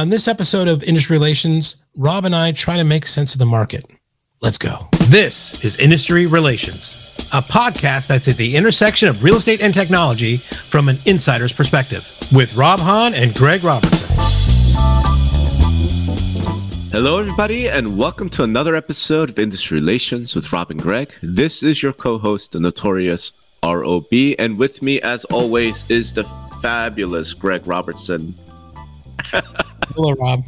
On this episode of Industry Relations, Rob and I try to make sense of the market. Let's go. This is Industry Relations, a podcast that's at the intersection of real estate and technology from an insider's perspective with Rob Hahn and Greg Robertson. Hello, everybody, and welcome to another episode of Industry Relations with Rob and Greg. This is your co host, the notorious ROB, and with me, as always, is the fabulous Greg Robertson. Hello, Rob.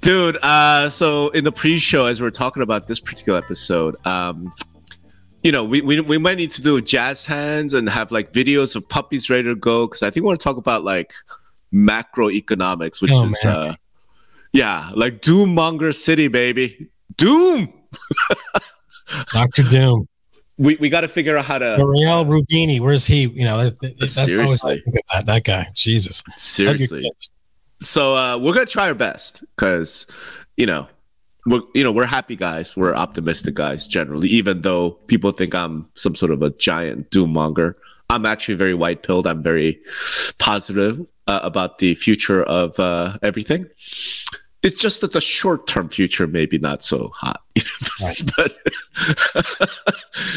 Dude, uh, so in the pre show, as we are talking about this particular episode, um, you know, we, we, we might need to do jazz hands and have like videos of puppies ready to go because I think we want to talk about like macroeconomics, which oh, is, uh, yeah, like Doom Monger City, baby. Doom. Doctor Doom. We, we got to figure out how to. Nouriel Roubini, where's he? You know, that, that's Seriously. always that, that guy. Jesus. Seriously. So uh, we're gonna try our best because, you know, we're you know we're happy guys, we're optimistic guys generally. Even though people think I'm some sort of a giant doom monger, I'm actually very white pilled. I'm very positive uh, about the future of uh, everything. It's just that the short term future maybe not so hot. but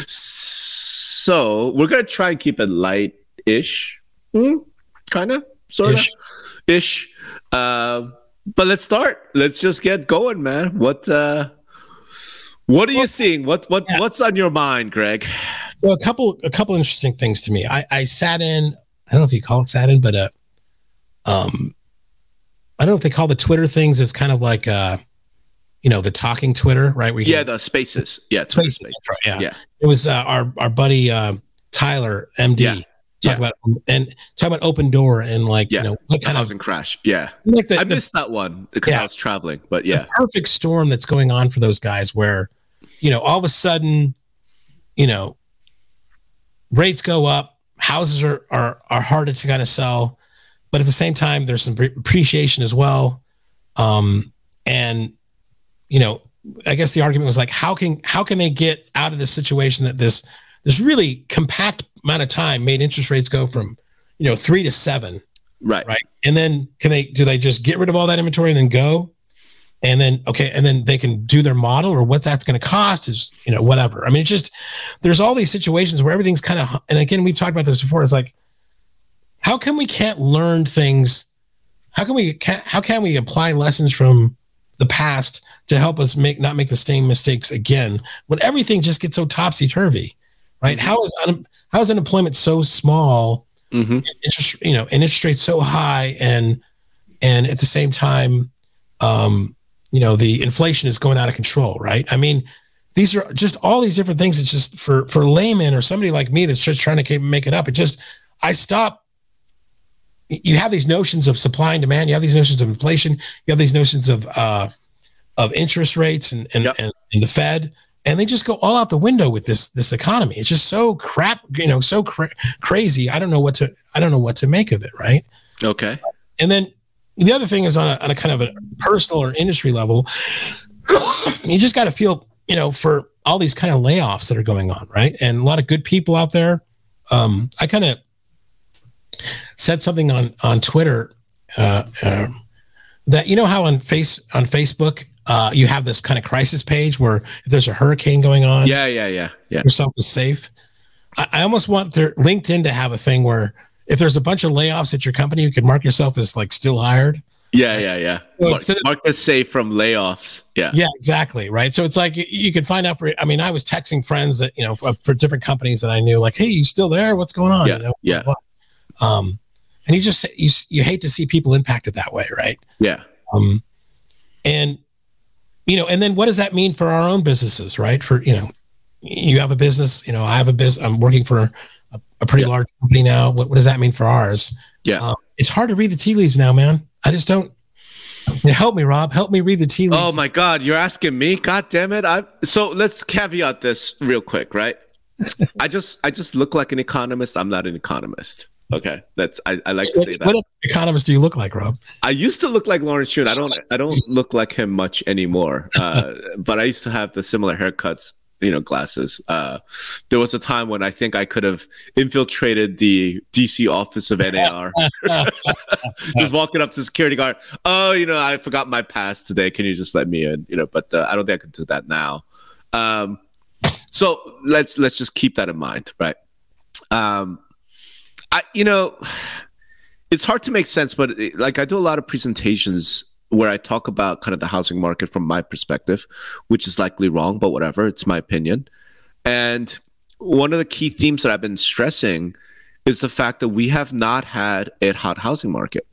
so we're gonna try and keep it light ish, mm, kind of, sort of ish. Uh, but let's start. Let's just get going, man. What uh, what are well, you seeing? What what yeah. what's on your mind, Greg? Well, a couple a couple interesting things to me. I I sat in. I don't know if you call it sat in, but uh, um, I don't know if they call the Twitter things. It's kind of like uh, you know, the talking Twitter, right? We yeah, the spaces. Yeah, Twitter spaces. spaces. Right, yeah. yeah, it was uh, our our buddy uh, Tyler, MD. Yeah. Talk yeah. about and talk about Opendoor and like yeah. you know what kind housing of crash. Yeah, like the, I missed the, that one because yeah, I was traveling, but yeah, perfect storm that's going on for those guys where you know all of a sudden you know rates go up, houses are are are harder to kind of sell but at the same time, there's some appreciation as well. Um, and you know, I guess the argument was like, how can how can they get out of this situation that this this really compact amount of time made interest rates go from you know three to seven, right? Right, and then can they do they just get rid of all that inventory and then go? and then okay and then they can do their model or what's that going to cost is you know whatever i mean it's just there's all these situations where everything's kind of and again we've talked about this before it's like how come we can't learn things? How can we can, how can we apply lessons from the past to help us make not make the same mistakes again when everything just gets so topsy turvy, right? Mm-hmm. How is un, how is unemployment so small? Mm-hmm. Interest, you know, and interest rates so high, and and at the same time, um, you know, the inflation is going out of control, right? I mean, these are just all these different things. It's just for for layman or somebody like me that's just trying to make it up. It just I stop you have these notions of supply and demand. You have these notions of inflation. You have these notions of uh, of interest rates and and, yep. and, and the Fed, and they just go all out the window with this this economy. It's just so crap, you know, so cra- crazy. I don't know what to I don't know what to make of it. Right. Okay. And then the other thing is on a, on a kind of a personal or industry level, you just got to feel, you know, for all these kind of layoffs that are going on, right? And a lot of good people out there. Um, I kind of said something on on Twitter uh, uh, that you know how on face on Facebook uh, you have this kind of crisis page where if there's a hurricane going on, yeah, yeah, yeah, yeah, yourself is safe. I, I almost want their LinkedIn to have a thing where if there's a bunch of layoffs at your company, you can mark yourself as like still hired. Yeah, yeah, yeah. So mark, mark the safe from layoffs. Yeah. Yeah, exactly. Right. So it's like you, you can find out for, I mean, I was texting friends that, you know, for, for, different companies that I knew, like, hey, you still there? What's going on? Yeah. You know, yeah. Um, and you just you you hate to see people impacted that way, right? Yeah. Um, and you know, and then what does that mean for our own businesses, right? For you know, you have a business, you know, I have a business. I'm working for a, a pretty yeah. large company now. What, what does that mean for ours? Yeah. Um, it's hard to read the tea leaves now, man. I just don't. Help me, Rob. Help me read the tea leaves. Oh my God, you're asking me? God damn it! I so let's caveat this real quick, right? I just I just look like an economist. I'm not an economist. Okay, that's I, I like to say that. What economist do you look like, Rob? I used to look like Lawrence Yun. I don't I don't look like him much anymore. Uh, but I used to have the similar haircuts you know glasses. Uh, there was a time when I think I could have infiltrated the DC office of NAR, just walking up to security guard. Oh, you know, I forgot my pass today. Can you just let me in? You know, but uh, I don't think I can do that now. Um, so let's let's just keep that in mind, right? Um, I you know, it's hard to make sense, but it, like I do a lot of presentations where I talk about kind of the housing market from my perspective, which is likely wrong, but whatever, it's my opinion. And one of the key themes that I've been stressing is the fact that we have not had a hot housing market.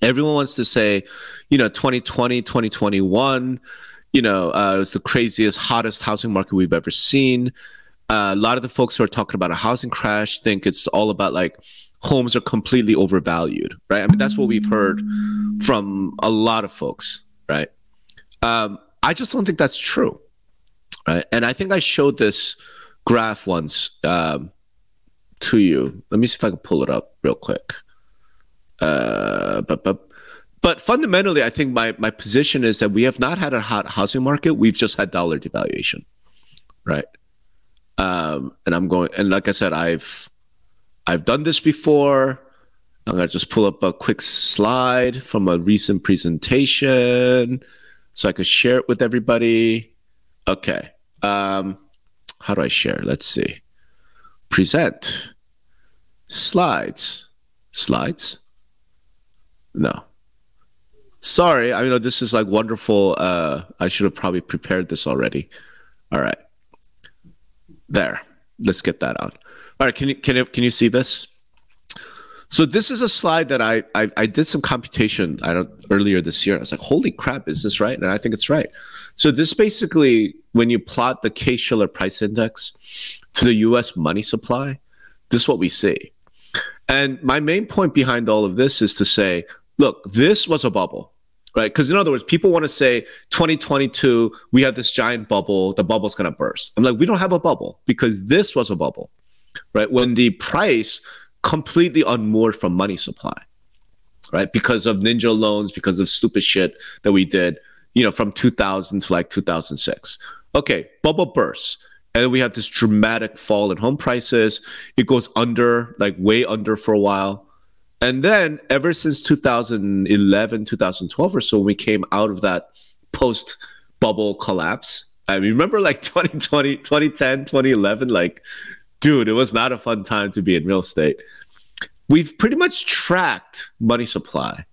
Everyone wants to say, you know, 2020, 2021, you know, uh, it was the craziest, hottest housing market we've ever seen. A lot of the folks who are talking about a housing crash think it's all about like homes are completely overvalued, right? I mean, that's what we've heard from a lot of folks, right? Um, I just don't think that's true, right? And I think I showed this graph once um, to you. Let me see if I can pull it up real quick. Uh, but but but fundamentally, I think my my position is that we have not had a hot housing market. We've just had dollar devaluation, right? Um, and I'm going and like I said, I've I've done this before. I'm gonna just pull up a quick slide from a recent presentation so I could share it with everybody. Okay. Um, how do I share? Let's see. Present. Slides. Slides? No. Sorry, I know this is like wonderful. Uh, I should have probably prepared this already. All right. There. Let's get that on. All right, can you can you can you see this? So this is a slide that I, I I, did some computation I don't earlier this year. I was like, holy crap, is this right? And I think it's right. So this basically, when you plot the Case-Shiller price index to the U.S. money supply, this is what we see. And my main point behind all of this is to say, look, this was a bubble, right? Because in other words, people want to say 2022, we have this giant bubble, the bubble's going to burst. I'm like, we don't have a bubble because this was a bubble, right? When the price completely unmoored from money supply, right? Because of ninja loans, because of stupid shit that we did, you know, from 2000 to like 2006. Okay, bubble bursts. And we have this dramatic fall in home prices. It goes under, like way under for a while. And then ever since 2011, 2012 or so, we came out of that post bubble collapse. I remember like 2020, 2010, 2011, like dude, it was not a fun time to be in real estate. We've pretty much tracked money supply.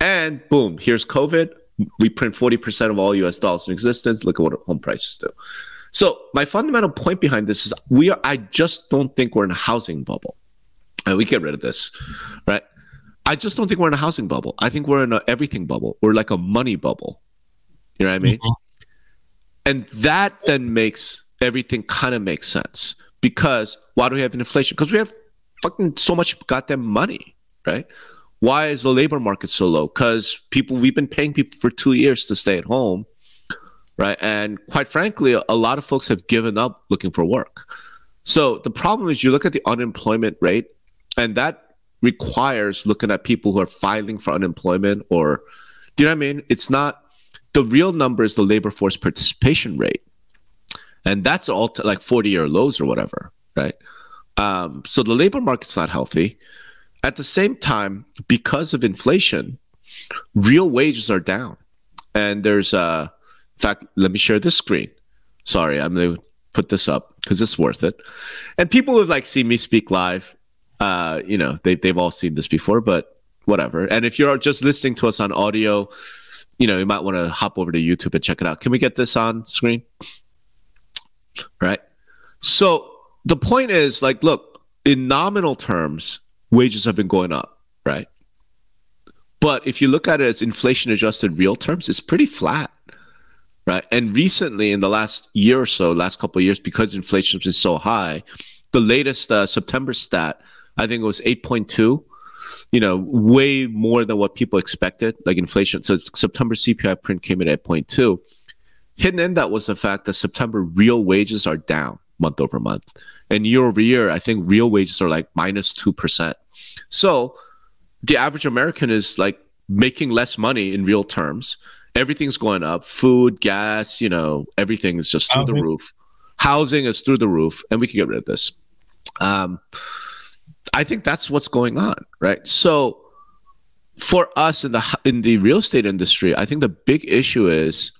And boom, here's COVID. We print 40% of all US dollars in existence. Look at what home prices do. So my fundamental point behind this is we are I just don't think we're in a housing bubble. And we get rid of this, right? I just don't think we're in a housing bubble. I think we're in a everything bubble. We're like a money bubble. You know what I mean? Mm-hmm. And that then makes everything kind of makes sense because why do we have inflation? Because we have fucking so much goddamn money, right? Why is the labor market so low? Because people, we've been paying people for two years to stay at home, right? And quite frankly, a lot of folks have given up looking for work. So the problem is you look at the unemployment rate, and that requires looking at people who are filing for unemployment or, do you know what I mean? It's not the real number is the labor force participation rate. And that's all like 40 year lows or whatever right? Um, so the labor market's not healthy. At the same time because of inflation real wages are down. And there's uh in fact let me share this screen. Sorry i'm gonna put this up because it's worth it. And people who've like seen me speak live uh you know they, they've all seen this before but whatever and if you're just listening to us on audio you know you might want to hop over to youtube and check it out can we get this on screen right? So the point is like, look, in nominal terms, wages have been going up, right? But if you look at it as inflation adjusted real terms, it's pretty flat, right? And recently, in the last year or so, last couple of years, because inflation has been so high, the latest uh, September stat, I think it was 8.2, you know, way more than what people expected, like inflation. So September CPI print came in at 0.2 Hidden in that was the fact that September real wages are down month over month. And year over year, I think real wages are like minus 2%. So the average American is like making less money in real terms. Everything's going up food, gas, you know, everything is just through the roof. housing is through the roof, and we can get rid of this. Um, I think that's what's going on, right? So for us in the in the real estate industry, I think the big issue is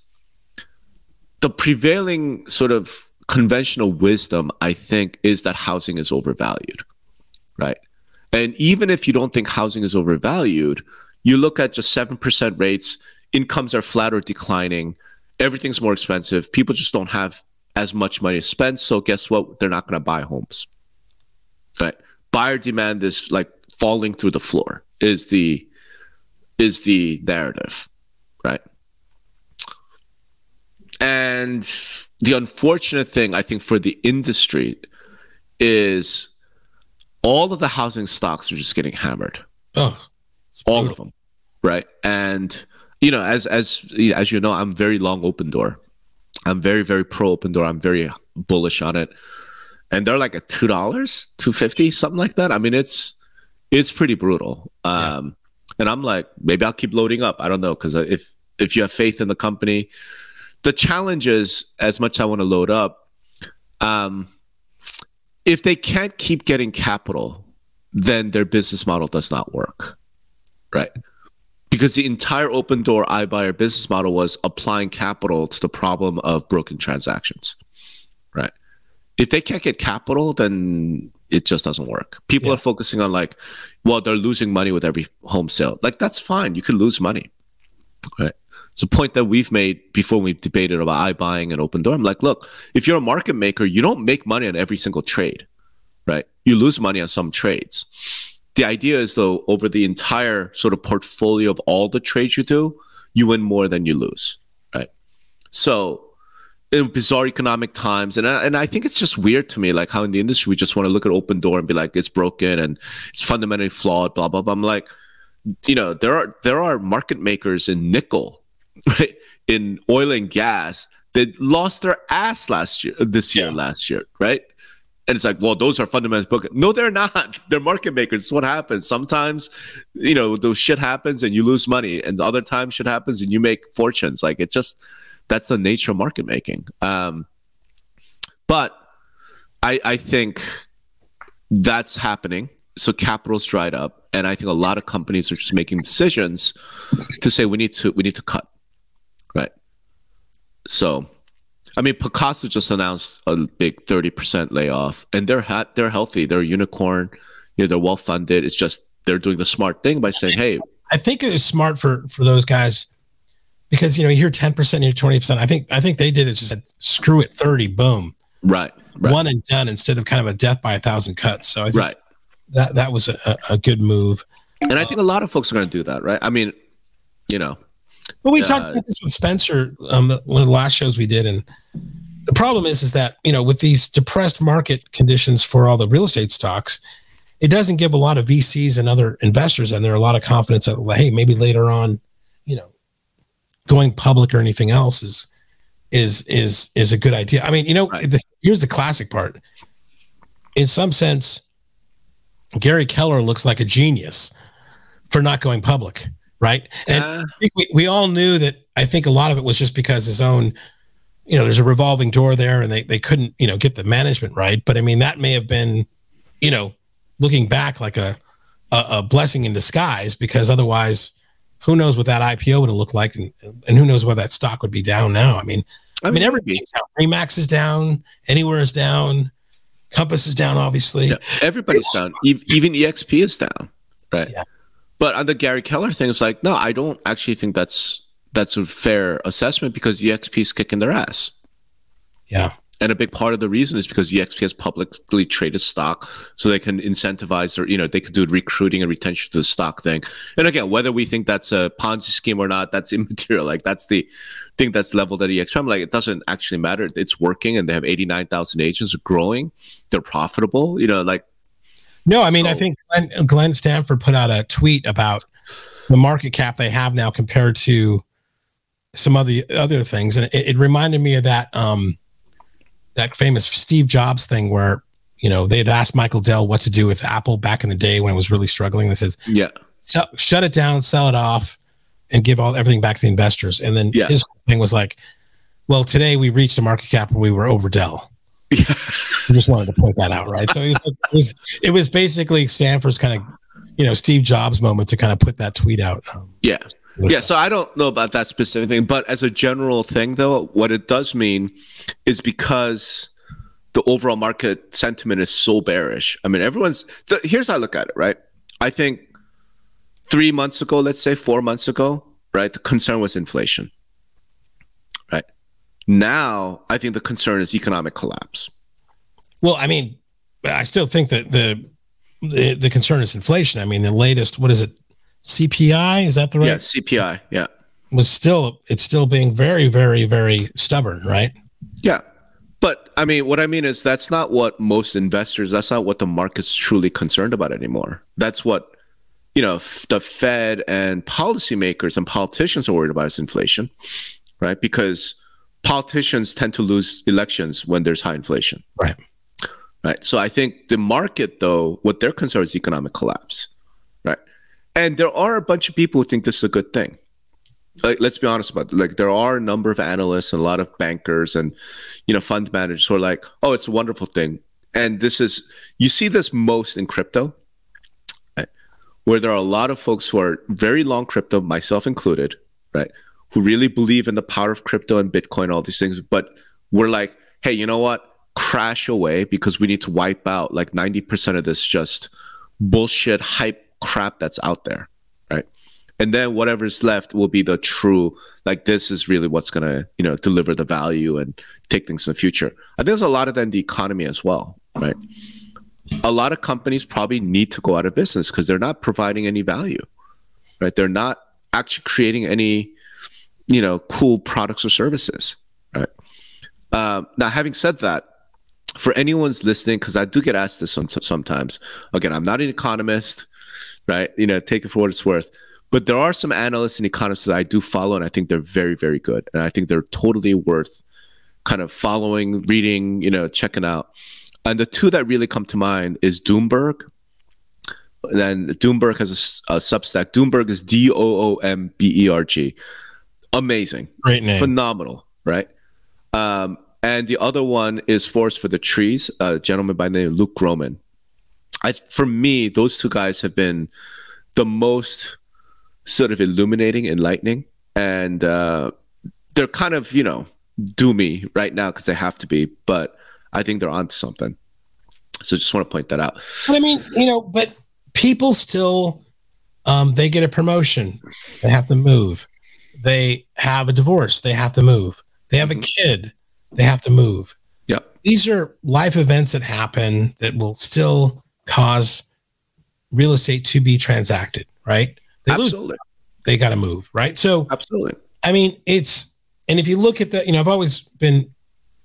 the prevailing sort of conventional wisdom. I think is that housing is overvalued, right? And even if you don't think housing is overvalued, you look at just seven percent rates, incomes are flat or declining, everything's more expensive. People just don't have as much money to spend. So guess what? They're not going to buy homes, right? Buyer demand is like falling through the floor. Is the is the narrative, right? And the unfortunate thing, I think, for the industry is all of the housing stocks are just getting hammered. Oh, all of them, right? And you know, as as as you know, I'm very long Opendoor I'm very very pro Opendoor I'm very bullish on it, and they're like at two dollars, two fifty, something like that. I mean, it's it's pretty brutal. Um, and I'm like, maybe I'll keep loading up. I don't know because if if you have faith in the company, the challenge is as much as I want to load up. Um, if they can't keep getting capital, then their business model does not work, right? Because the entire Opendoor iBuyer business model was applying capital to the problem of broken transactions? If they can't get capital, then it just doesn't work. People yeah. are focusing on like, well, they're losing money with every home sale. Like that's fine. You can lose money. Right. It's a point that we've made before we've debated about iBuying and Opendoor. I'm like, look, if you're a market maker, you don't make money on every single trade, right? You lose money on some trades. The idea is though, over the entire sort of portfolio of all the trades you do, you win more than you lose, right? So in bizarre economic times. And I, and I think it's just weird to me like how in the industry we just want to look at Opendoor and be like it's broken and it's fundamentally flawed blah blah blah. I'm like you know there are there are market makers in nickel right? In oil and gas that lost their ass last year this year yeah. last year right? And it's like well those are fundamentals broken. No they're not. They're market makers. It's what happens. Sometimes you know those shit happens and you lose money and other times shit happens and you make fortunes. Like it just that's the nature of market making. Um, but I, I think that's happening. So capital's dried up, and I think a lot of companies are just making decisions to say we need to we need to cut, right? So, I mean, Pacaso just announced a big thirty percent layoff, and they're ha- they're healthy, they're unicorn, you know, they're well funded. It's just they're doing the smart thing by saying, "Hey." I think it was smart for for those guys because you know you hear 10% you hear 20% i think i think they did it just said screw it 30 boom. Right, right, one and done instead of kind of a death by a thousand cuts. So i think right. that that was a, a good move. And i think a lot of folks are going to do that right? I mean you know well we uh, talked about this with spencer um, one of the last shows we did and the problem is is that you know with these depressed market conditions for all the real estate stocks it doesn't give a lot of vcs and other investors and there are a lot of confidence that hey maybe later on you know going public or anything else is is is is a good idea. I mean, you know, right. the, here's the classic part. In some sense, Gary Keller looks like a genius for not going public, right? And uh, we, we all knew that. I think a lot of it was just because his own, you know, there's a revolving door there, and they they couldn't, you know, get the management right. But I mean, that may have been, you know, looking back like a a, a blessing in disguise because otherwise who knows what that IPO would have looked like, and, and who knows where that stock would be down now. I mean, I mean, everything's down. Remax is down. Anywhere is down. Compass is down, obviously. Yeah, everybody's down. Even EXP is down, right? Yeah. But on the Gary Keller thing, it's like, no, I don't actually think that's that's a fair assessment because EXP is kicking their ass. Yeah. And a big part of the reason is because EXP has publicly traded stock, so they can incentivize or you know they could do recruiting and retention to the stock thing. And again, whether we think that's a Ponzi scheme or not, that's immaterial. Like that's the thing that's leveled at EXP. I'm like, it doesn't actually matter. It's working, and they have 89,000 agents, growing, they're profitable. You know, like. No, I mean, so. I think Glenn, Glenn Sanford put out a tweet about the market cap they have now compared to some of the other things, and it, it reminded me of that. Um, that famous Steve Jobs thing where you know they had asked Michael Dell what to do with Apple back in the day when it was really struggling. They says, "Yeah, so, shut it down, sell it off, and give all everything back to the investors." And then yeah. his thing was like, "Well, today we reached a market cap where we were over Dell." Yeah. I just wanted to point that out, right? So it was, it was, it was basically Sanford's kind of, you know, Steve Jobs moment to kind of put that tweet out. Um, yeah. Yeah. So I don't know about that specific thing, but as a general thing, though, what it does mean is because the overall market sentiment is so bearish. I mean, everyone's, here's how I look at it, right? I think three months ago, let's say four months ago, right, the concern was inflation, right? Now, I think the concern is economic collapse. Well, I mean, I still think that the the, the concern is inflation. I mean, the latest, what is it, CPI? Is that the right? Yeah, CPI. Yeah, was still it's still being very, very, very stubborn, right? Yeah, but I mean, what I mean is that's not what most investors. That's not what the market's truly concerned about anymore. That's what you know the Fed and policymakers and politicians are worried about is inflation, right? Because politicians tend to lose elections when there's high inflation. Right. Right. So I think the market, though, what they're concerned is economic collapse. And there are a bunch of people who think this is a good thing. Like, let's be honest about it. Like, there are a number of analysts and a lot of bankers and, you know, fund managers who are like, oh, it's a wonderful thing. And this is, you see this most in crypto, right? where there are a lot of folks who are very long crypto, myself included, right? Who really believe in the power of crypto and Bitcoin, all these things. But we're like, hey, you know what? Crash away because we need to wipe out like 90% of this just bullshit hype crap that's out there right? and then whatever's left will be the true like this is really what's going to you know deliver the value and take things in the future. I think there's a lot of that in the economy as well right? A lot of companies probably need to go out of business because they're not providing any value right? They're not actually creating any you know cool products or services right? Um, now having said that for anyone's listening because i do get asked this sometimes again i'm not an economist right you know take it for what it's worth but there are some analysts and economists that I do follow, and I think they're very, very good. And I think they're totally worth kind of following, reading, you know, checking out. And the two that really come to mind is Doomberg. Then Doomberg has a, a Substack. Doomberg is D O O M B E R G. Amazing, great name, phenomenal, right? Um, and the other one is Forest for the Trees, a gentleman by the name of Luke Gromen. I, for me, those two guys have been the most sort of illuminating, enlightening, and uh, they're kind of you know doomy right now because they have to be, but I think they're onto something. So just want to point that out. But I mean, you know, but people still um, they get a promotion, they have to move. They have a divorce, they have to move. They have mm-hmm. a kid, they have to move. Yeah. These are life events that happen that will still cause real estate to be transacted, right? They Absolutely. lose, they got to move, right? So, Absolutely. I mean, it's and if you look at the, you know, I've always been,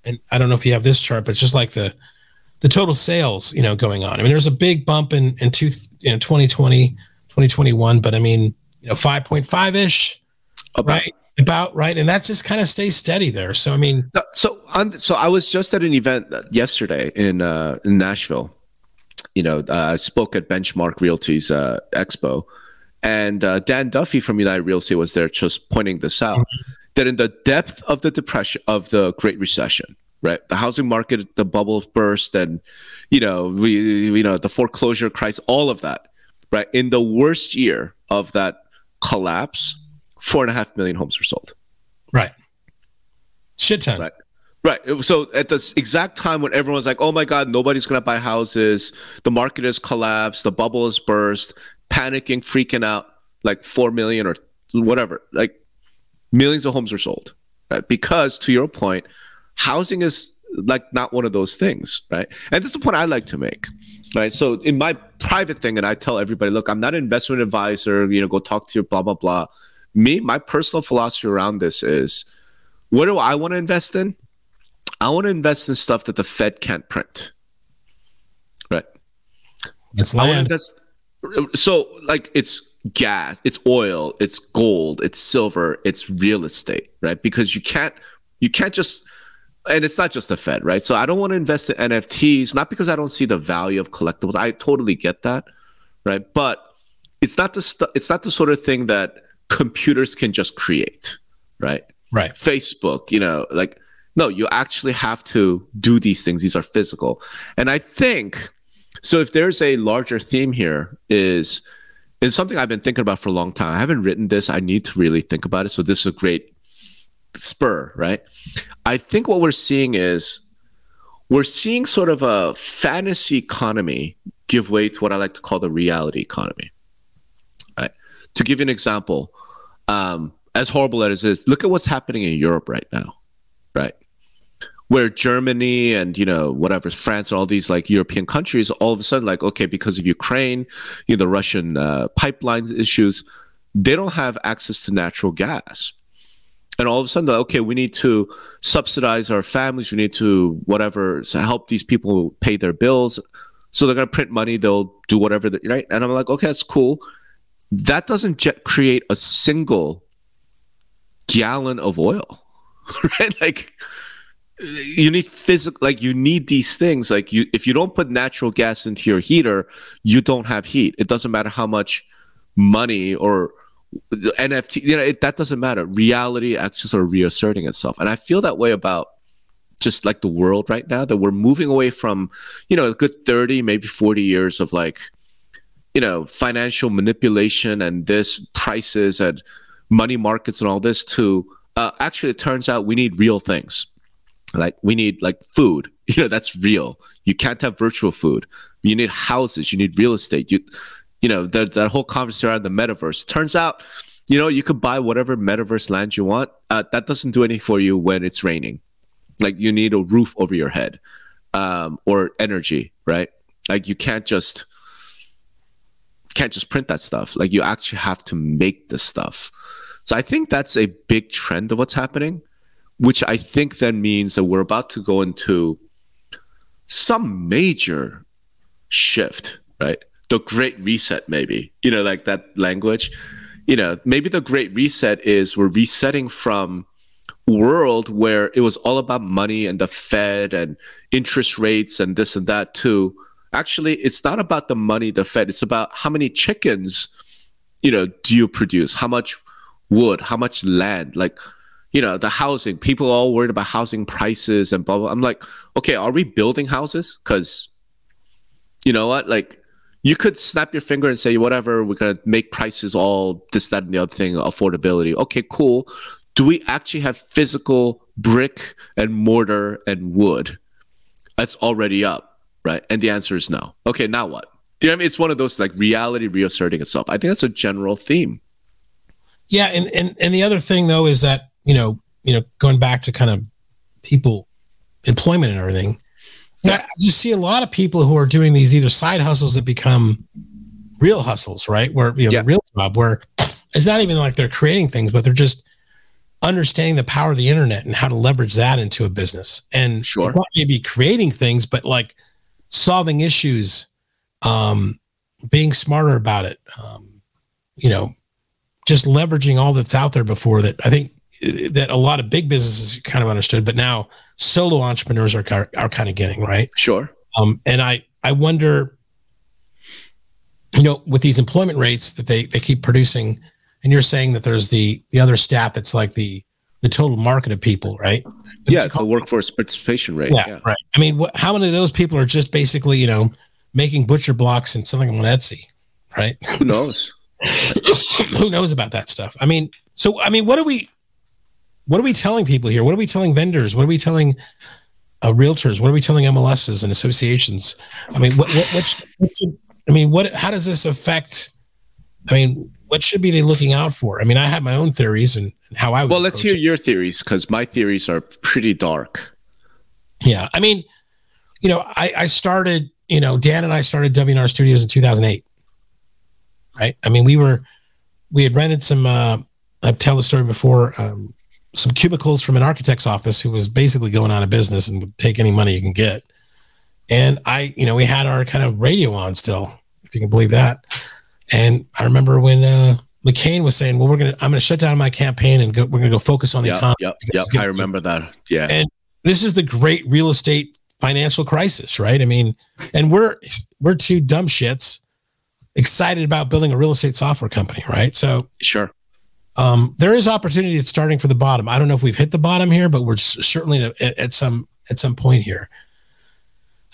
and I don't know if you have this chart, but it's just like the the total sales, you know, going on. I mean, there's a big bump in in two, you know, 2020, 2021, but I mean, you know, 5.5 ish, right? About right, and that just kind of stays steady there. So I mean, so on, so I was just at an event yesterday in uh, in Nashville. You know, uh, I spoke at Benchmark Realty's uh, expo, and uh, Dan Duffy from United Real Estate was there just pointing this out mm-hmm. that in the depth of the depression of the Great Recession, right? The housing market, the bubble burst, and you know, we, you know, the foreclosure crisis, all of that, right? In the worst year of that collapse, four and a half million homes were sold. Right. Shit ton. Right. Right. So at the exact time when everyone's like, "Oh my God, nobody's gonna buy houses. The market has collapsed. The bubble has burst panicking, freaking out, like 4 million or whatever. Like millions of homes are sold, right? Because to your point, housing is like not one of those things, right? And this is the point I like to make, right? So in my private thing, and I tell everybody, look, I'm not an investment advisor, you know, go talk to your blah, blah, blah. Me, my personal philosophy around this is what do I want to invest in? I want to invest in stuff that the Fed can't print. Right. It's land. I want to invest so like it's gas, it's oil, it's gold, it's silver, it's real estate, right? Because you can't you can't just and it's not just the Fed, right? So I don't want to invest in NFTs, not because I don't see the value of collectibles. I totally get that, right? But it's not the st- it's not the sort of thing that computers can just create, right? Right. Facebook, you know, like No, you actually have to do these things. These are physical. And I think so if there's a larger theme here is is something I've been thinking about for a long time. I haven't written this. I need to really think about it. So this is a great spur, right? I think what we're seeing is we're seeing sort of a fantasy economy give way to what I like to call the reality economy. Right. To give you an example, um, as horrible as it is, look at what's happening in Europe right now, right? Where Germany and you know whatever France and all these like European countries all of a sudden like okay because of Ukraine, you know the Russian uh, pipelines issues, they don't have access to natural gas. And all of a sudden like, okay we need to subsidize our families we need to whatever so help these people pay their bills. So they're to print money they'll do whatever they, right? And i'm like okay that's cool. That doesn't create a single gallon of oil right? Like you need physical like you need these things like you if you don't put natural gas into your heater you don't have heat it doesn't matter how much money or NFT, you know, it, that doesn't matter. Reality actually sort of reasserting itself, and I feel that way about just like the world right now. That we're moving away from, you know, a good thirty, maybe forty years of like, you know, financial manipulation and this prices and money markets and all this to uh, actually, it turns out we need real things. Like we need like food. You know, that's real. You can't have virtual food. You need houses. You need real estate. You you know, that that whole conversation around the metaverse. Turns out, you know, you could buy whatever metaverse land you want. Uh, that doesn't do anything for you when it's raining. Like you need a roof over your head, um, or energy, right? Like you can't just can't just print that stuff. Like you actually have to make the stuff. So I think that's a big trend of what's happening, which I think then means that we're about to go into some major shift, right? the great reset maybe. You know like that language. You know maybe the great reset is we're resetting from world where it was all about money and the fed and interest rates and this and that to actually it's not about the money the fed. It's about how many chickens you know do you produce? How much wood? How much land? Like you know the housing people all worried about housing prices and blah blah i'm like okay are we building houses? Because you know what? Like you could snap your finger and say whatever we're going to make prices all this that and the other thing affordability. Okay cool. Do we actually have physical brick and mortar and wood? That's already up right? And the answer is no. Okay now what? Do you know it's one of those like reality reasserting itself. I think that's a general theme. Yeah and and, and the other thing though is that you know you know going back to kind of people employment and everything yeah. I just see a lot of people who are doing these either side hustles that become real hustles, right? Where you know, yeah. real job where it's not even like they're creating things, but they're just understanding the power of the internet and how to leverage that into a business. And sure, maybe creating things, but like solving issues, um, being smarter about it. Um, you know, just leveraging all that's out there before that. I think that a lot of big businesses kind of understood, but now solo entrepreneurs are are kind of getting right. Sure. Um, and I I wonder, you know, with these employment rates that they they keep producing, and you're saying that there's the the other stat that's like the the total market of people, right? What yeah, the workforce participation rate. Yeah, yeah. right. I mean, what, how many of those people are just basically, you know, making butcher blocks and selling them on Etsy, right? Who knows? Who knows about that stuff? I mean, so I mean, what do we? What are we telling people here? What are we telling vendors? What are we telling uh, realtors? What are we telling MLSs and associations? I mean, what, what, what, should, what should, I mean, what, how does this affect? I mean, what should be they looking out for? I mean, I have my own theories and, and how I Well, let's hear it. your theories because my theories are pretty dark. Yeah. I mean, you know, I, I started, you know, Dan and I started W+R Studios in 2008. Right. I mean, we were, we had rented some, uh, I've told the story before. Um, some cubicles from an architect's office who was basically going out of business and would take any money you can get. And I, you know, we had our kind of radio on still, if you can believe that. And I remember when uh, McCain was saying, "Well, we're gonna, I'm gonna shut down my campaign and go, we're gonna go focus on the yep, economy." Yep, yep. I remember that. Yeah. And this is the great real estate financial crisis, right? I mean, and we're we're two dumb shits excited about building a real estate software company, right? So sure um, there is opportunity at starting for the bottom. I don't know if we've hit the bottom here, but we're certainly at, at some at some point here.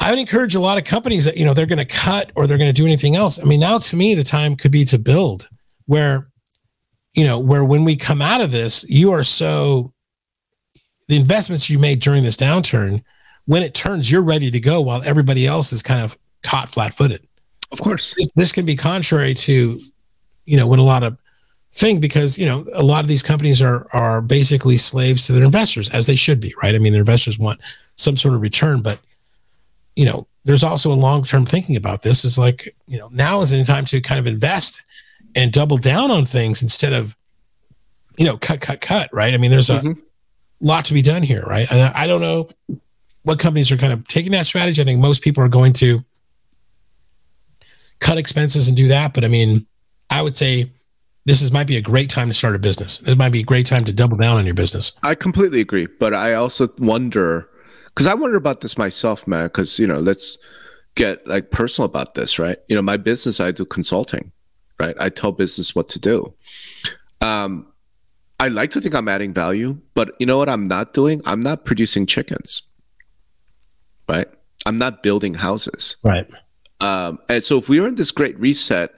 I would encourage a lot of companies that you know they're going to cut or they're going to do anything else. I mean, now to me, the time could be to build. Where, you know, where when we come out of this, you are so the investments you made during this downturn, when it turns, you're ready to go while everybody else is kind of caught flat-footed. Of course, this, this can be contrary to, you know, what a lot of thing because you know a lot of these companies are are basically slaves to their investors as they should be right? I mean their investors want some sort of return but you know there's also a long-term thinking about this. Is like you know now is the time to kind of invest and double down on things instead of you know cut cut cut right? I mean there's a mm-hmm. lot to be done here right? And I, I don't know what companies are kind of taking that strategy. I think most people are going to cut expenses and do that but i mean i would say this is might be a great time to start a business. It might be a great time to double down on your business. I completely agree, but I also wonder because I wonder about this myself, man. Because you know, let's get like personal about this, right? You know, my business, I do consulting, right? I tell business what to do. Um, I like to think I'm adding value, but you know what? I'm not doing. I'm not producing chickens, right? I'm not building houses, right? Um, and so if we are in this great reset,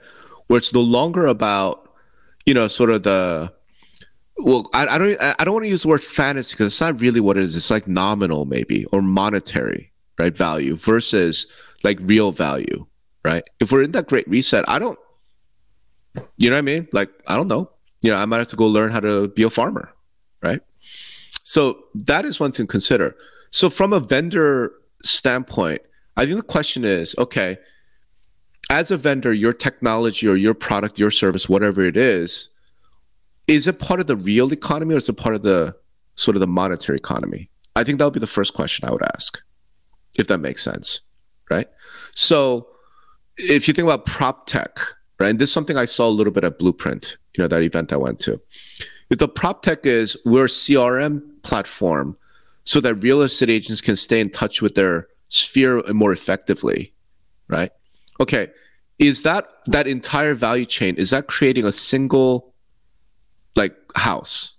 where it's no longer about you know, sort of the well, I, I don't I don't want to use the word fantasy because it's not really what it is. It's like nominal maybe or monetary, right? Value versus like real value, right? If we're in that great reset, I don't you know what I mean? Like, I don't know. You know, I might have to go learn how to be a farmer, right? So that is one thing to consider. So from a vendor standpoint, I think the question is, okay, as a vendor, your technology or your product, your service, whatever it is, is it part of the real economy or is it part of the sort of the monetary economy? I think that would be the first question I would ask, if that makes sense, right? So if you think about prop tech, right, and this is something I saw a little bit at Blueprint, you know, that event I went to. If the prop tech is we're a CRM platform so that real estate agents can stay in touch with their sphere more effectively, right? Okay is that that entire value chain is that creating a single like house?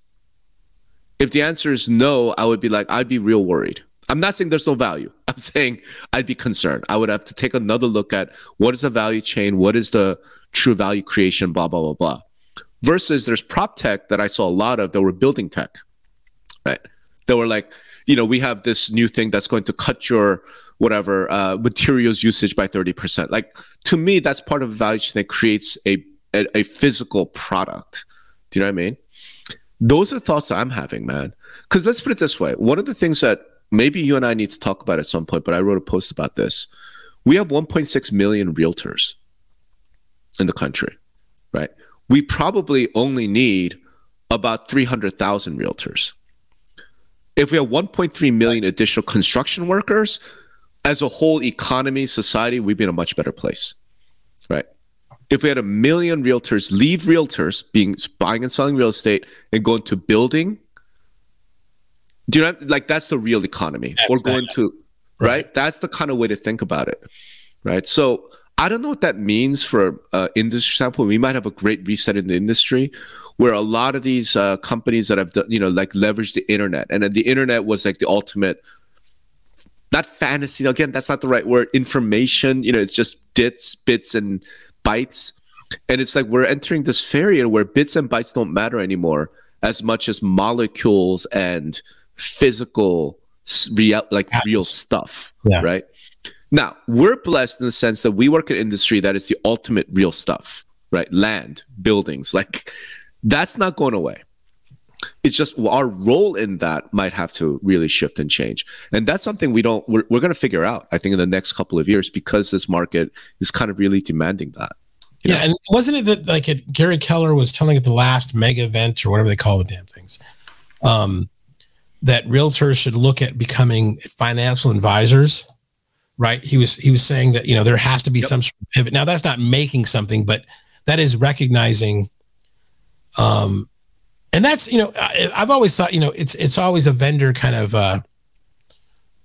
If the answer is no i would be like i'd be real worried. I'm not saying there's no value. I'm saying i'd be concerned. I would have to take another look at what is the value chain what is the true value creation blah blah blah blah. Versus there's prop tech that i saw a lot of that were building tech right? That were like you know we have this new thing that's going to cut your whatever uh, materials usage by 30%. Like to me, that's part of value chain that creates a, a, a physical product. Do you know what I mean? Those are thoughts that I'm having, man. Because let's put it this way: one of the things that maybe you and I need to talk about at some point, but I wrote a post about this. We have 1.6 million realtors in the country, right? We probably only need about 300,000 realtors. If we have 1.3 million additional construction workers, as a whole economy, society, we'd be in a much better place, right? If we had a million realtors leave realtors being buying and selling real estate and go into building, do you know like that's the real economy? That's or going to right? right? That's the kind of way to think about it, right? So I don't know what that means for uh, industry standpoint. We might have a great reset in the industry where a lot of these uh, companies that have done, you know, like leveraged the internet, and then the internet was like the ultimate not fantasy again that's not the right word information you know it's just bits bits and bytes. And it's like we're entering this area where bits and bytes don't matter anymore as much as molecules and physical real like real stuff yeah. right? Now we're blessed in the sense that we work in industry that is the ultimate real stuff right? Land buildings like that's not going away it's just our role in that might have to really shift and change and that's something we don't we're, we're going to figure out i think in the next couple of years because this market is kind of really demanding that yeah know? and wasn't it that like it, gary keller was telling at the last mega event or whatever they call the damn things um, that realtors should look at becoming financial advisors right he was he was saying that you know there has to be yep. some sort of pivot now that's not making something but that is recognizing um and that's you know I've always thought you know it's it's always a vendor kind of uh,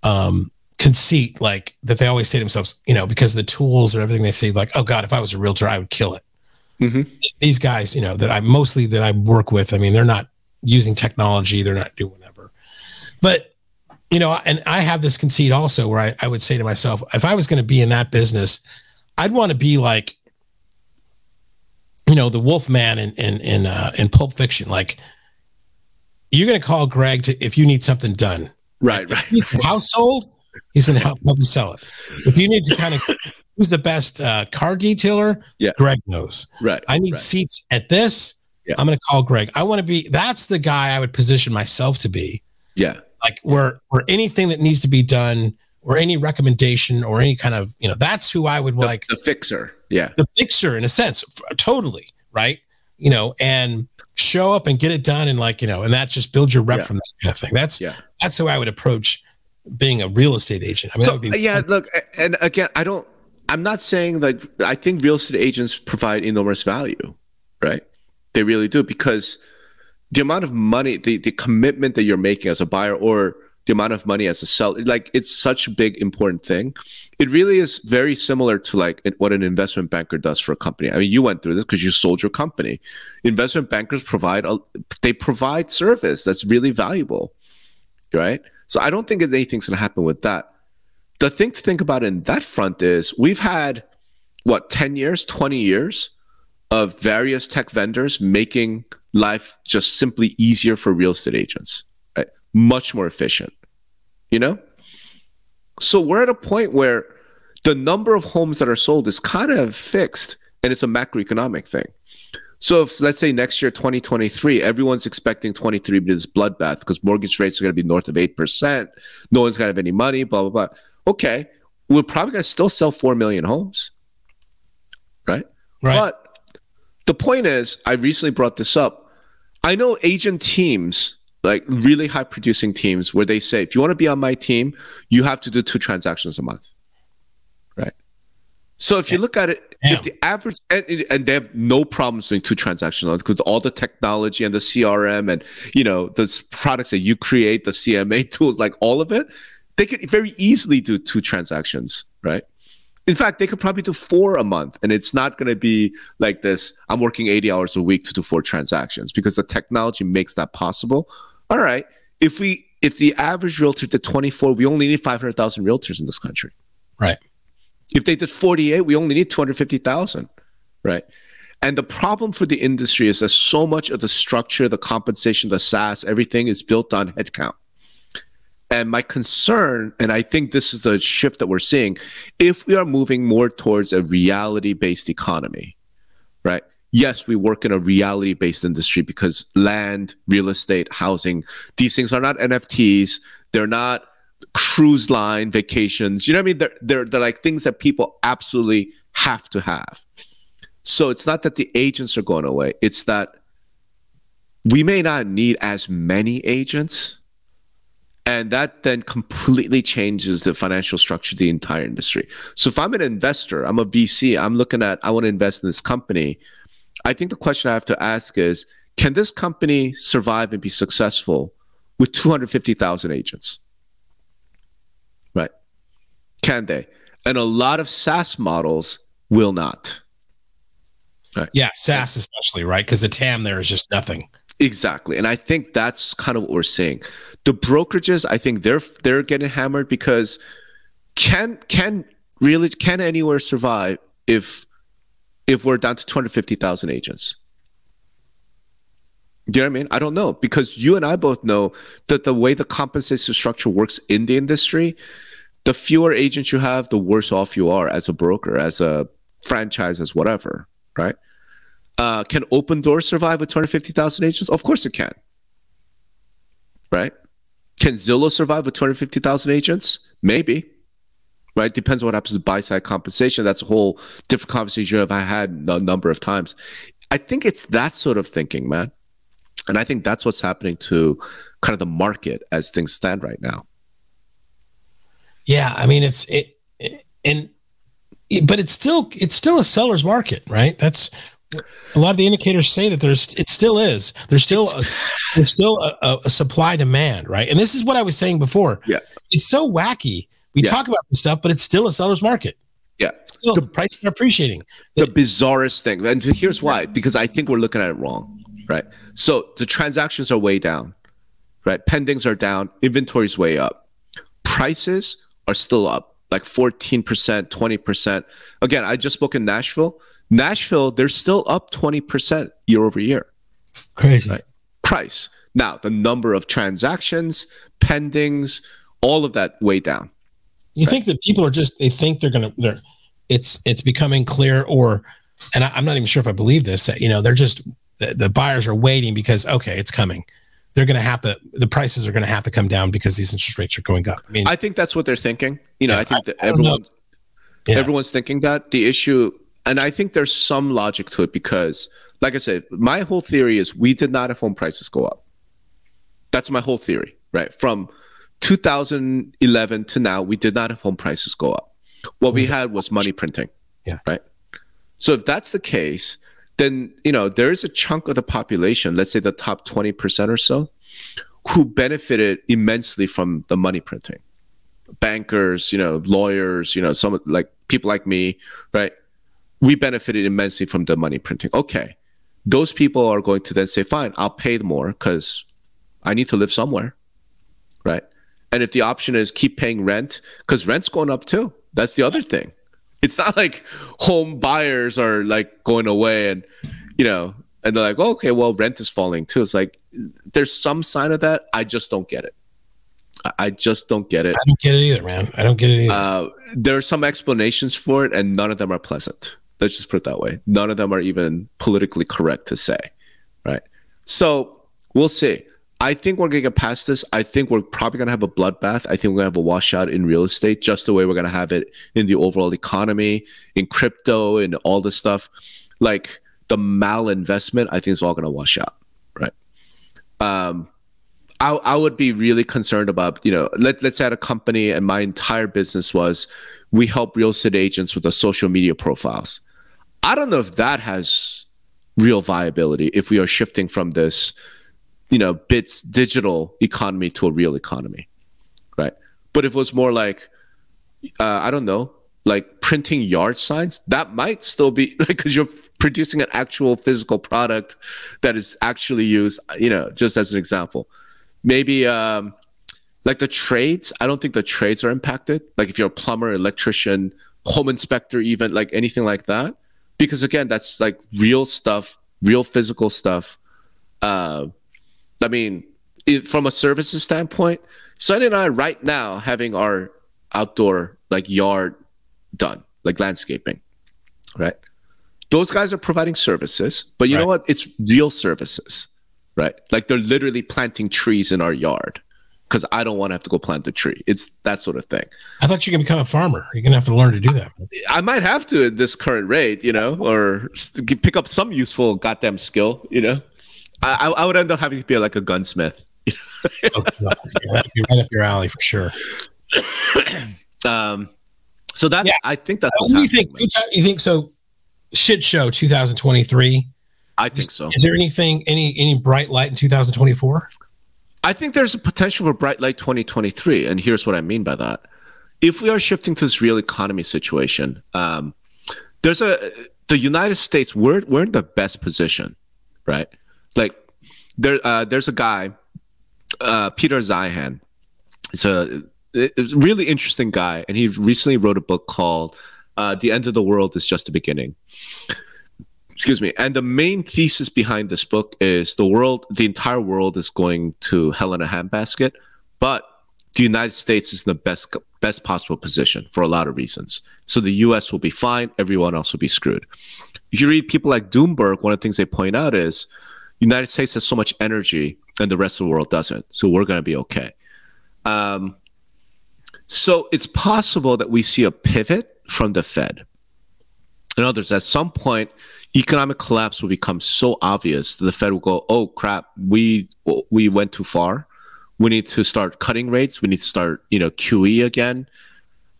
um, conceit like that they always say to themselves you know because the tools or everything they say like oh god if I was a realtor I would kill it Mhm. these guys, you know, that I mostly that I work with, I mean, they're not using technology, they're not doing whatever. But you know, and I have this conceit also where I, I would say to myself, if I was going to be in that business, I'd want to be like, you know, the Wolf Man in in in uh, in Pulp Fiction. Like, you're going to call Greg to if you need something done. Right, right. If your house sold, he's going to help help you sell it. If you need to kind of who's the best uh, car detailer, Yeah. Greg knows. Right. I need right. seats at this. Yeah. I'm going to call Greg. I want to be. That's the guy I would position myself to be. Yeah. Like where where anything that needs to be done, or any recommendation, or any kind of you know, that's who I would The, like the fixer. Yeah. the fixer in a sense, totally right. You know, and show up and get it done, and like you know, and that just builds your rep Yeah. from that kind of thing. That's Yeah. that's how I would approach being a real estate agent. I mean, So be uh, yeah, look, and again, I don't. I'm not saying like I think real estate agents provide enormous value, right? They really do because the amount of money, the the commitment that you're making as a buyer, or the amount of money as a seller, like it's such a big important thing. It really is very similar to like what an investment banker does for a company. I mean, you went through this because you sold your company. Investment bankers provide a, they provide service that's really valuable, right? So I don't think anything's going to happen with that the thing to think about in that front is we've had what 10 years 20 years of various tech vendors making life just simply easier for real estate agents much more efficient you know so we're at a point where the number of homes that are sold is kind of fixed and it's a macroeconomic thing so if let's say next year 2023 everyone's expecting 23 to be this bloodbath because mortgage rates are going to be north of 8% no one's going to have any money blah blah blah okay, we're probably going to still sell 4 million homes. Right? right. But the point is, I recently brought this up. I know agent teams, like really high producing teams, where they say, if you want to be on my team, you have to do two transactions a month. Right? So if you look at it, Damn. if the average, and, and they have no problems doing two transactions because all the technology and the CRM and, you know, the products that you create, the CMA tools, like all of it, they could very easily do two transactions, right? In fact, they could probably do four a month, and it's not going to be like this. I'm working 80 hours a week to do four transactions because the technology makes that possible. All right, if we if the average realtor did 24, we only need 500,000 realtors in this country. Right. If they did 48, we only need 250,000, right? And the problem for the industry is that so much of the structure, the compensation, the SaaS, everything is built on headcount. And my concern, and I think this is the shift that we're seeing, if we are moving more towards a reality based economy, right? Yes, we work in a reality based industry because land, real estate, housing, these things are not NFTs. They're not cruise line vacations. You know what I mean? They're, they're, they're like things that people absolutely have to have. So it's not that the agents are going away, it's that we may not need as many agents and that then completely changes the financial structure of the entire industry. So if I'm an investor, I'm a VC, I'm looking at I want to invest in this company. I think the question I have to ask is, can this company survive and be successful with 250,000 agents? Right? Can they? And a lot of SaaS models will not. Right. Yeah, SaaS especially, right? Because the TAM there is just nothing. Exactly. And I think that's kind of what we're seeing. The brokerages, I think they're they're getting hammered because can can really can anywhere survive if if we're down to 250,000 agents? Do you know what I mean? I don't know because you and I both know that the way the compensation structure works in the industry, the fewer agents you have, the worse off you are as a broker, as a franchise, as whatever, right? Uh, can Opendoor survive with 250,000 agents? Of course it can. Right? Can Zillow survive with 250,000 agents? Maybe. Right? Depends on what happens with buy side compensation. That's a whole different conversation I've had a number of times. I think it's that sort of thinking, man. And I think that's what's happening to kind of the market as things stand right now. Yeah, I mean it's it, it and but it's still it's still a seller's market, right? That's a lot of the indicators say that there's it still is there's still a, there's still a, a, a supply demand, right? And this is what I was saying before. Yeah. it's so wacky. We Yeah. talk about this stuff, but it's still a seller's market. Yeah. Still, the prices are appreciating. The, the bizarrest thing, and here's why: because I think we're looking at it wrong, right? So the transactions are way down, right? Pendings are down, inventory's way up, prices are still up, like 14%, 20%. Again, I just spoke in Nashville. Nashville, they're still up 20% year over year. Crazy. Right? Price. Now, the number of transactions, pendings, all of that way down. You right? think that people are just they think they're gonna they're it's it's becoming clear or and I, am not even sure if I believe this, you know, they're just the, the buyers are waiting because okay, it's coming. They're going to have to the prices are going to have to come down because these interest rates are going up. I mean, I think that's what they're thinking. You know, yeah, I think that I everyone yeah. everyone's thinking that the issue and I think there's some logic to it because like I said, my whole theory is we did not have home prices go up. That's my whole theory, right? From 2011 to now, we did not have home prices go up. What we had was money printing. Yeah. Right. So if that's the case, then you know there is a chunk of the population, let's say the top 20% or so, who benefited immensely from the money printing. Bankers, you know, lawyers, you know, some like people like me, right? We benefited immensely from the money printing. Okay. Those people are going to then say, fine, I'll pay more because I need to live somewhere. Right. And if the option is keep paying rent, because rent's going up too. That's the other thing. It's not like home buyers are like going away and, you know, and they're like, oh, okay, well, rent is falling too. It's like there's some sign of that. I just don't get it. I just don't get it. I don't get it either, man. I don't get it either. Uh, there are some explanations for it, and none of them are pleasant. Let's just put it that way. None of them are even politically correct to say, right? So we'll see. I think we're gonna get past this. I think we're probably gonna have a bloodbath. I think we're gonna have a washout in real estate, just the way we're gonna have it in the overall economy, in crypto, and all this stuff. Like the malinvestment, I think is all gonna wash out, right? Um, I, I would be really concerned about, you know, let, let's say a company and my entire business was we help real estate agents with the social media profiles. I don't know if that has real viability if we are shifting from this you know bits digital economy to a real economy right? But if it was more like uh, i don't know like printing yard signs that might still be because you're producing an actual physical product that is actually used you know just as an example. Maybe um, like the trades i don't think the trades are impacted. Like if you're a plumber electrician home inspector even like anything like that. Because again that's like real stuff real physical stuff. Uh, I mean, it, from a services standpoint, Sonny and I right now having our outdoor like yard done, like landscaping, right? Those guys are providing services, but you right. know what? It's real services, right? Like they're literally planting trees in our yard because I don't want to have to go plant the tree. It's that sort of thing. I thought you could become a farmer. You're gonna have to learn to do that. I, I might have to at this current rate, you know, or pick up some useful goddamn skill, you know. I, I would end up having to be like a gunsmith. oh, that'd be right up your alley for sure. um, so that's yeah. I think that's what you think. You think so? Shit show 2023. I think so. Is there anything any any bright light in 2024? I think there's a potential for bright light 2023, and here's what I mean by that. If we are shifting to this real economy situation, um, there's a the United States. We're we're in the best position, right? There uh, there's a guy uh, Peter Zeihan. It's a it's a really interesting guy, and he recently wrote a book called uh, "The End of the World Is Just the Beginning." Excuse me. And the main thesis behind this book is the world, the entire world is going to hell in a handbasket, but the United States is in the best best possible position for a lot of reasons. So the U.S. will be fine. Everyone else will be screwed. If you read people like Doomberg, one of the things they point out is United States has so much energy and the rest of the world doesn't. So we're going to be okay. Um, so it's possible that we see a pivot from the Fed. In other words, at some point, economic collapse will become so obvious that the Fed will go, "Oh crap, we we went too far. We need to start cutting rates. We need to start, you know, QE again."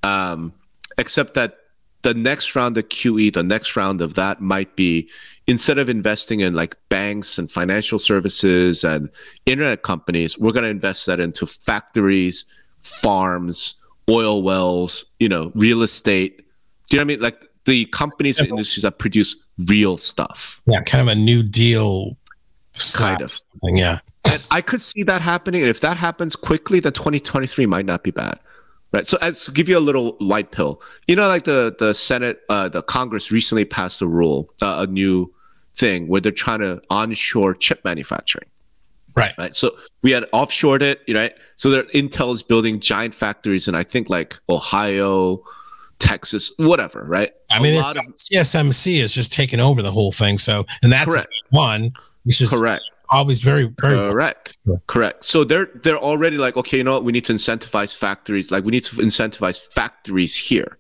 Um, except that the next round of QE, the next round of that might be instead of investing in like banks and financial services and internet companies, we're going to invest that into factories, farms, oil wells, you know, real estate, Do you know what I mean? Like the companies and industries that produce real stuff. Yeah, kind of a New Deal kind of thing. Yeah. And I could see that happening. And if that happens quickly, then 2023 might not be bad. Right. So as give you a little light pill, you know, like the the Senate, uh, the Congress recently passed a rule, uh, a new thing where they're trying to onshore chip manufacturing. Right. Right. So we had offshored it, right? So there Intel is building giant factories in I think like Ohio, Texas, whatever, right? I mean, it's, of, TSMC is just taking over the whole thing. So, and that's one, which is correct. Always very, very correct. Well. Correct. So they're they're already like, okay, you know what? We need to incentivize factories. Like we need to incentivize factories here.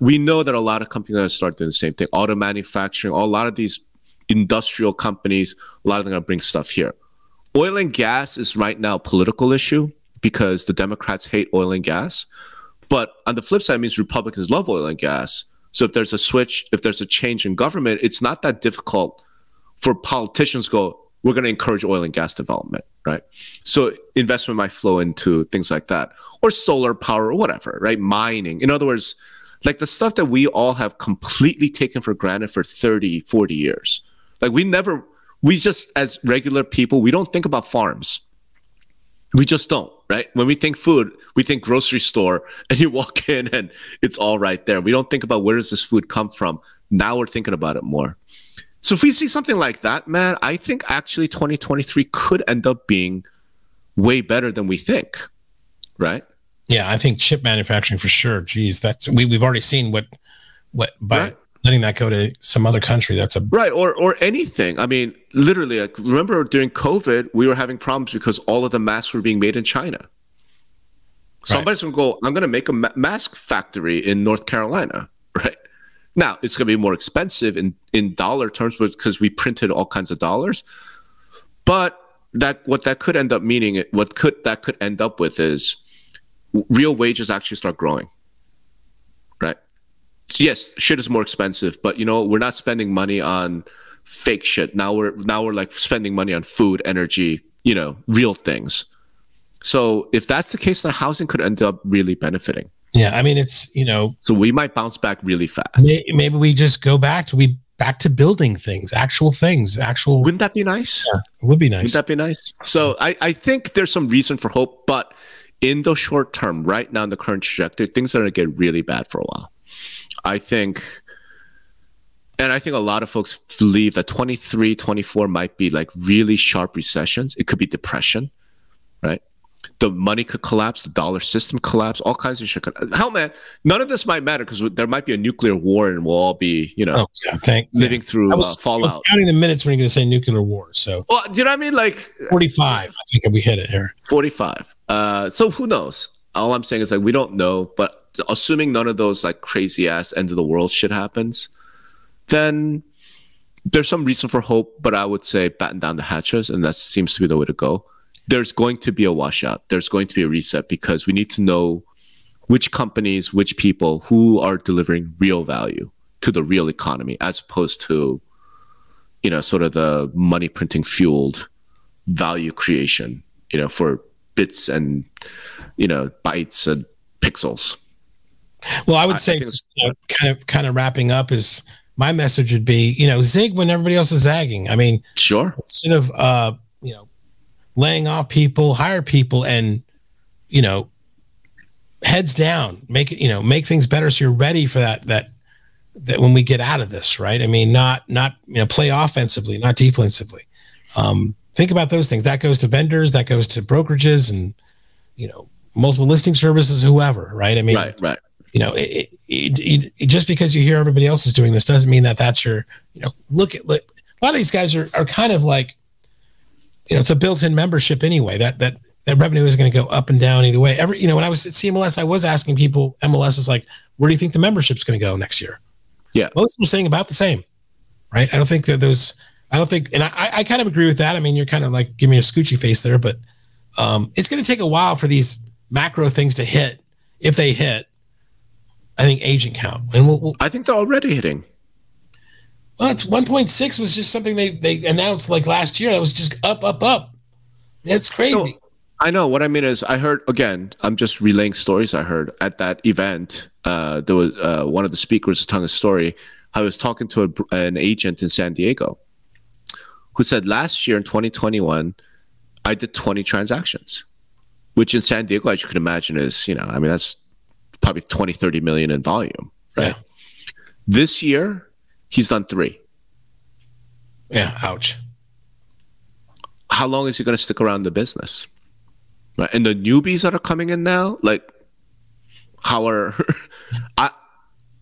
We know that a lot of companies are going to start doing the same thing. Auto manufacturing, a lot of these industrial companies, a lot of them are going to bring stuff here. Oil and gas is right now a political issue because the Democrats hate oil and gas. But on the flip side, means Republicans love oil and gas. So if there's a switch, if there's a change in government, it's not that difficult for politicians go, we're going to encourage oil and gas development, right? So investment might flow into things like that, or solar power, or whatever, right? Mining. In other words, like the stuff that we all have completely taken for granted for 30, 40 years. Like we never, we just, as regular people, we don't think about farms. We just don't right? When we think food, we think grocery store, and you walk in and it's all right there. We don't think about where does this food come from. Now we're thinking about it more. So if we see something like that, man, I think actually 2023 could end up being way better than we think, right? Yeah, I think chip manufacturing for sure. Geez, that's we we've already seen what what by right letting that go to some other country that's a right or or anything i mean literally like remember during covid we were having problems because all of the masks were being made in china right. somebody's gonna go i'm gonna make a ma- mask factory in north carolina right now it's gonna be more expensive in in dollar terms because we printed all kinds of dollars but that what that could end up meaning what could that could end up with is real wages actually start growing right? yes, shit is more expensive, but you know, we're not spending money on fake shit. Now we're now we're like spending money on food, energy, you know, real things. So if that's the case, then housing could end up really benefiting. Yeah, I mean, it's you know, so we might bounce back really fast. Maybe we just go back to we back to building things, actual things, actual. Wouldn't that be nice? Yeah, it would be nice. Wouldn't that be nice? So I I think there's some reason for hope, but in the short term, right now in the current trajectory, things are going to get really bad for a while. I think and I think a lot of folks believe that 23, 24 might be like really sharp recessions. It could be depression, right? The money could collapse, the dollar system collapse, all kinds of shit. Could, hell, man, none of this might matter because there might be a nuclear war and we'll all be, you know, oh, yeah, thank, living yeah. through was, uh, fallout. I was counting the minutes when you're going to say nuclear war. So, well, do you know what I mean? Like 45, I think we hit it here. 45. Uh, so who knows? All I'm saying is like we don't know, but assuming none of those like crazy ass end of the world shit happens, then there's some reason for hope. But I would say batten down the hatches, and that seems to be the way to go. There's going to be a washout. There's going to be a reset because we need to know which companies, which people, who are delivering real value to the real economy, as opposed to, you know, sort of the money printing fueled value creation, you know, for bits and you know bytes and pixels. Well, I would I, say, I you know, kind of, kind of wrapping up is my message would be, you know, zig when everybody else is zagging. I mean, sure. Instead of, uh, you know, laying off people, hire people, and you know, heads down, make it, you know, make things better so you're ready for that. That that when we get out of this, right? I mean, not not you know, play offensively, not defensively. Um, think about those things. That goes to vendors, that goes to brokerages, and you know, multiple listing services, whoever, right? I mean, right, right you know, it, it, it, just because you hear everybody else is doing this doesn't mean that that's your, you know, look at, look, a lot of these guys are, are kind of like, you know, it's a built-in membership anyway. That that that revenue is going to go up and down either way. Every, you know, when I was at CMLS, I was asking people, MLS is like, where do you think the membership's going to go next year? Yeah, most are saying about the same, right? I don't think that those, I don't think, and I, I kind of agree with that. I mean, you're kind of like giving me a scoochy face there, but um, it's going to take a while for these macro things to hit, if they hit, I think agent count, and we'll, we'll, I think they're already hitting. Well, it's 1.6 was just something they they announced like last year. That was just up, up, up. It's crazy. No, I know what I mean is I heard again. I'm just relaying stories I heard at that event. Uh, there was uh, one of the speakers was telling a story. I was talking to a, an agent in San Diego who said last year in 2021, I did 20 transactions, which in San Diego, as you can imagine, is you know, I mean that's probably 20, 30 million in volume, right? Yeah. This year, he's done three. Yeah. Ouch. How long is he going to stick around the business? Right. And the newbies that are coming in now, like, how are I?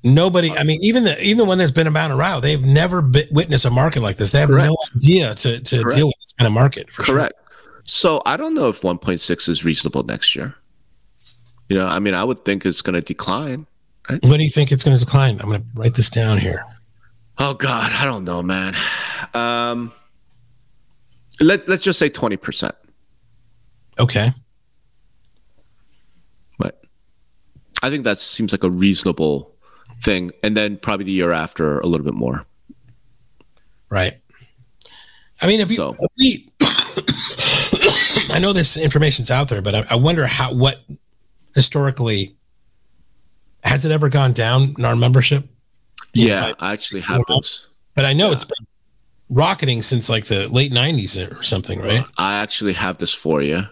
Nobody. I mean, even the even when that's been about a while, they've never been, witnessed a market like this. They have no idea to to Correct. deal with this kind of market. For sure. Correct. So I don't know if 1.6 is reasonable next year. You know, I mean, I would think it's going to decline. What do you think it's going to decline? I'm going to write this down here. Oh God, I don't know, man. Um, let let's just say 20 percent. Okay. But I think that seems like a reasonable thing, and then probably the year after a little bit more. Right. I mean, if, you, So- if we, I know this information's out there, but I, I wonder how what historically has it ever gone down in our membership? Yeah, I actually have those. But I know Yeah. it's been rocketing since like the late '90s or something, right? I actually have this for you.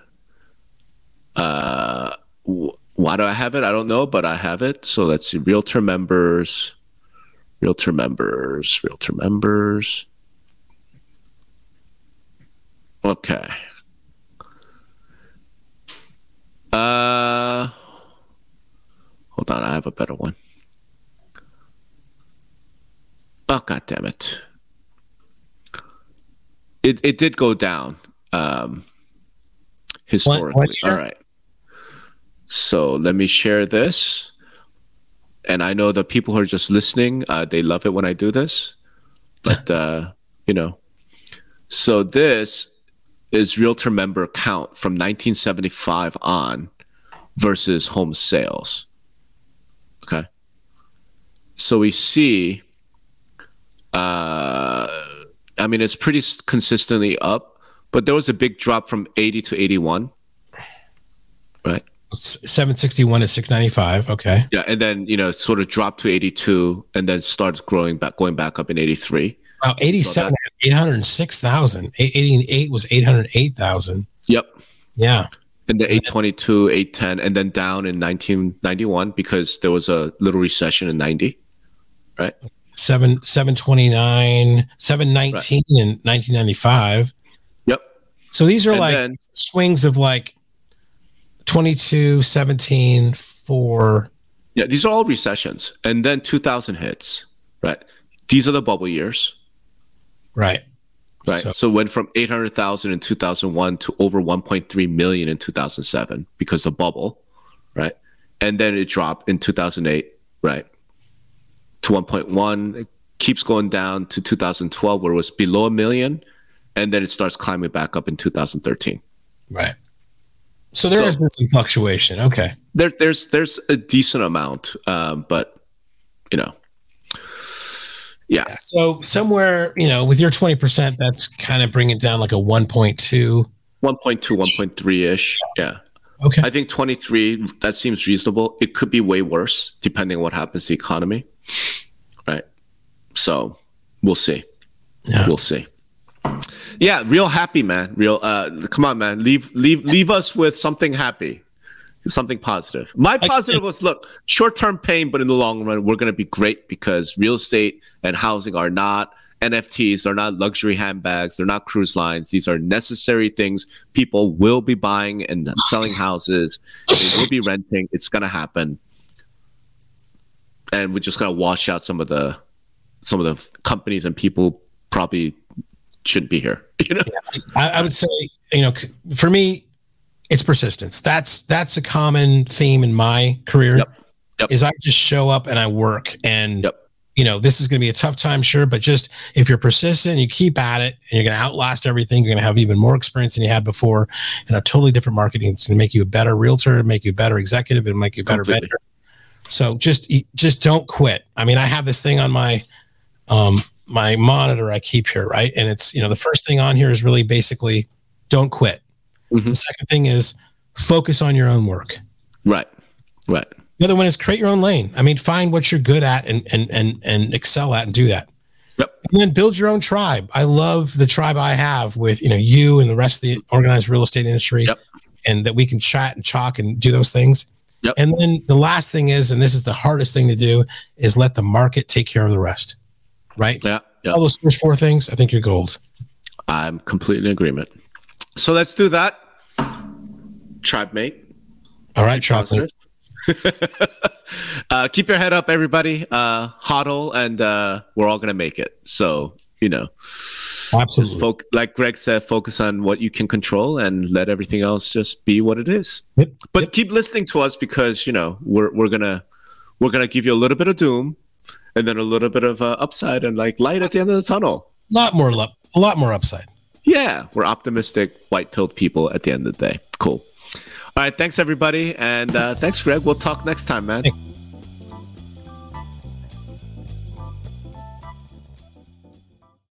Uh, wh- why do I have it? I don't know, but I have it. So let's see. Realtor members, realtor members, realtor members. Okay. Uh, hold on. I have a better one. Oh god damn it! It it did go down. Um, historically. year? All right. So let me share this. And I know the people who are just listening, uh, they love it when I do this. But uh, you know, so this is realtor member count from 1975 on versus home sales. Okay. So we see uh I mean it's pretty consistently up, but there was a big drop from 80 to 81. Right? 761 to 695. Okay. Yeah, and then, you know, sort of dropped to 82 and then starts growing back going back up in 83. Wow. 87 had 806,000. 88 was 808,000. Yep. Yeah. And the 822, 810 and then down in 1991 because there was a little recession in 90. Seven, 729, 719 in 1995. Yep. So these are And like then- swings of like 22, 17, 4. Yeah, these are all recessions. And then 2000 hits, right? These are the bubble years. Right. Right. So- So, went from 800,000 in 2001 to over 1.3 million in 2007 because the bubble, right? And then it dropped in 2008, right? To 1.1. It keeps going down to 2012 where it was below a million and then it starts climbing back up in 2013. Right. So there So- has been some fluctuation. Okay. There there's there's a decent amount um, but you know. Yeah. So somewhere, you know, with your 20%, that's kind of bringing it down like a 1.2. 1.2 1.3 ish. Yeah. Okay. I think 23, that seems reasonable. It could be way worse depending on what happens to the economy. Right. So we'll see. Yeah. We'll see. Yeah, real happy, man. Real uh come on, man. Leave leave leave us with something happy. Something positive. My positive was look, short-term pain, but in the long run, we're gonna be great because real estate and housing are not NFTs, are not luxury handbags, they're not cruise lines. These are necessary things. People will be buying and selling houses. They will be renting. It's gonna happen. And we're just gonna wash out some of the some of the companies and people probably shouldn't be here. You know? I, I would say, you know, for me, it's persistence. That's that's a common theme in my career. Yep. Yep. Is I just show up and I work, and Yep. you know, this is going to be a tough time, sure, but just if you're persistent, you keep at it, and you're going to outlast everything. You're going to have even more experience than you had before, in a totally different marketing. It's going to make you a better realtor, make you a better executive, and make you a better Completely. vendor. So just just don't quit. I mean, I have this thing on my um my monitor I keep here, right? And it's you know the first thing on here is really basically don't quit. The second thing is focus on your own work. Right. Right. The other one is create your own lane. I mean, find what you're good at and and and and excel at and do that. Yep. And then build your own tribe. I love the tribe I have with you know you and the rest of the organized real estate industry, Yep. and that we can chat and talk and do those things. Yep. And then the last thing is, and this is the hardest thing to do, is let the market take care of the rest. Right. Yeah. Yeah. All those first four things, I think you're gold. I'm completely in agreement. So let's do that. Tribe mate. All right, chocolate. uh, keep your head up, everybody. Uh, hodl, and uh, we're all gonna make it. So you know, just Absolutely. foc- like Greg said, focus on what you can control and let everything else just be what it is. Yep. But Yep. keep listening to us because you know we're we're gonna we're gonna give you a little bit of doom, and then a little bit of uh, upside and like light at the end of the tunnel. a lot more, lo- a lot more upside. Yeah, we're optimistic, white pilled people at the end of the day. Cool. All right, thanks everybody, and uh, thanks, Greg. We'll talk next time, man. Thank-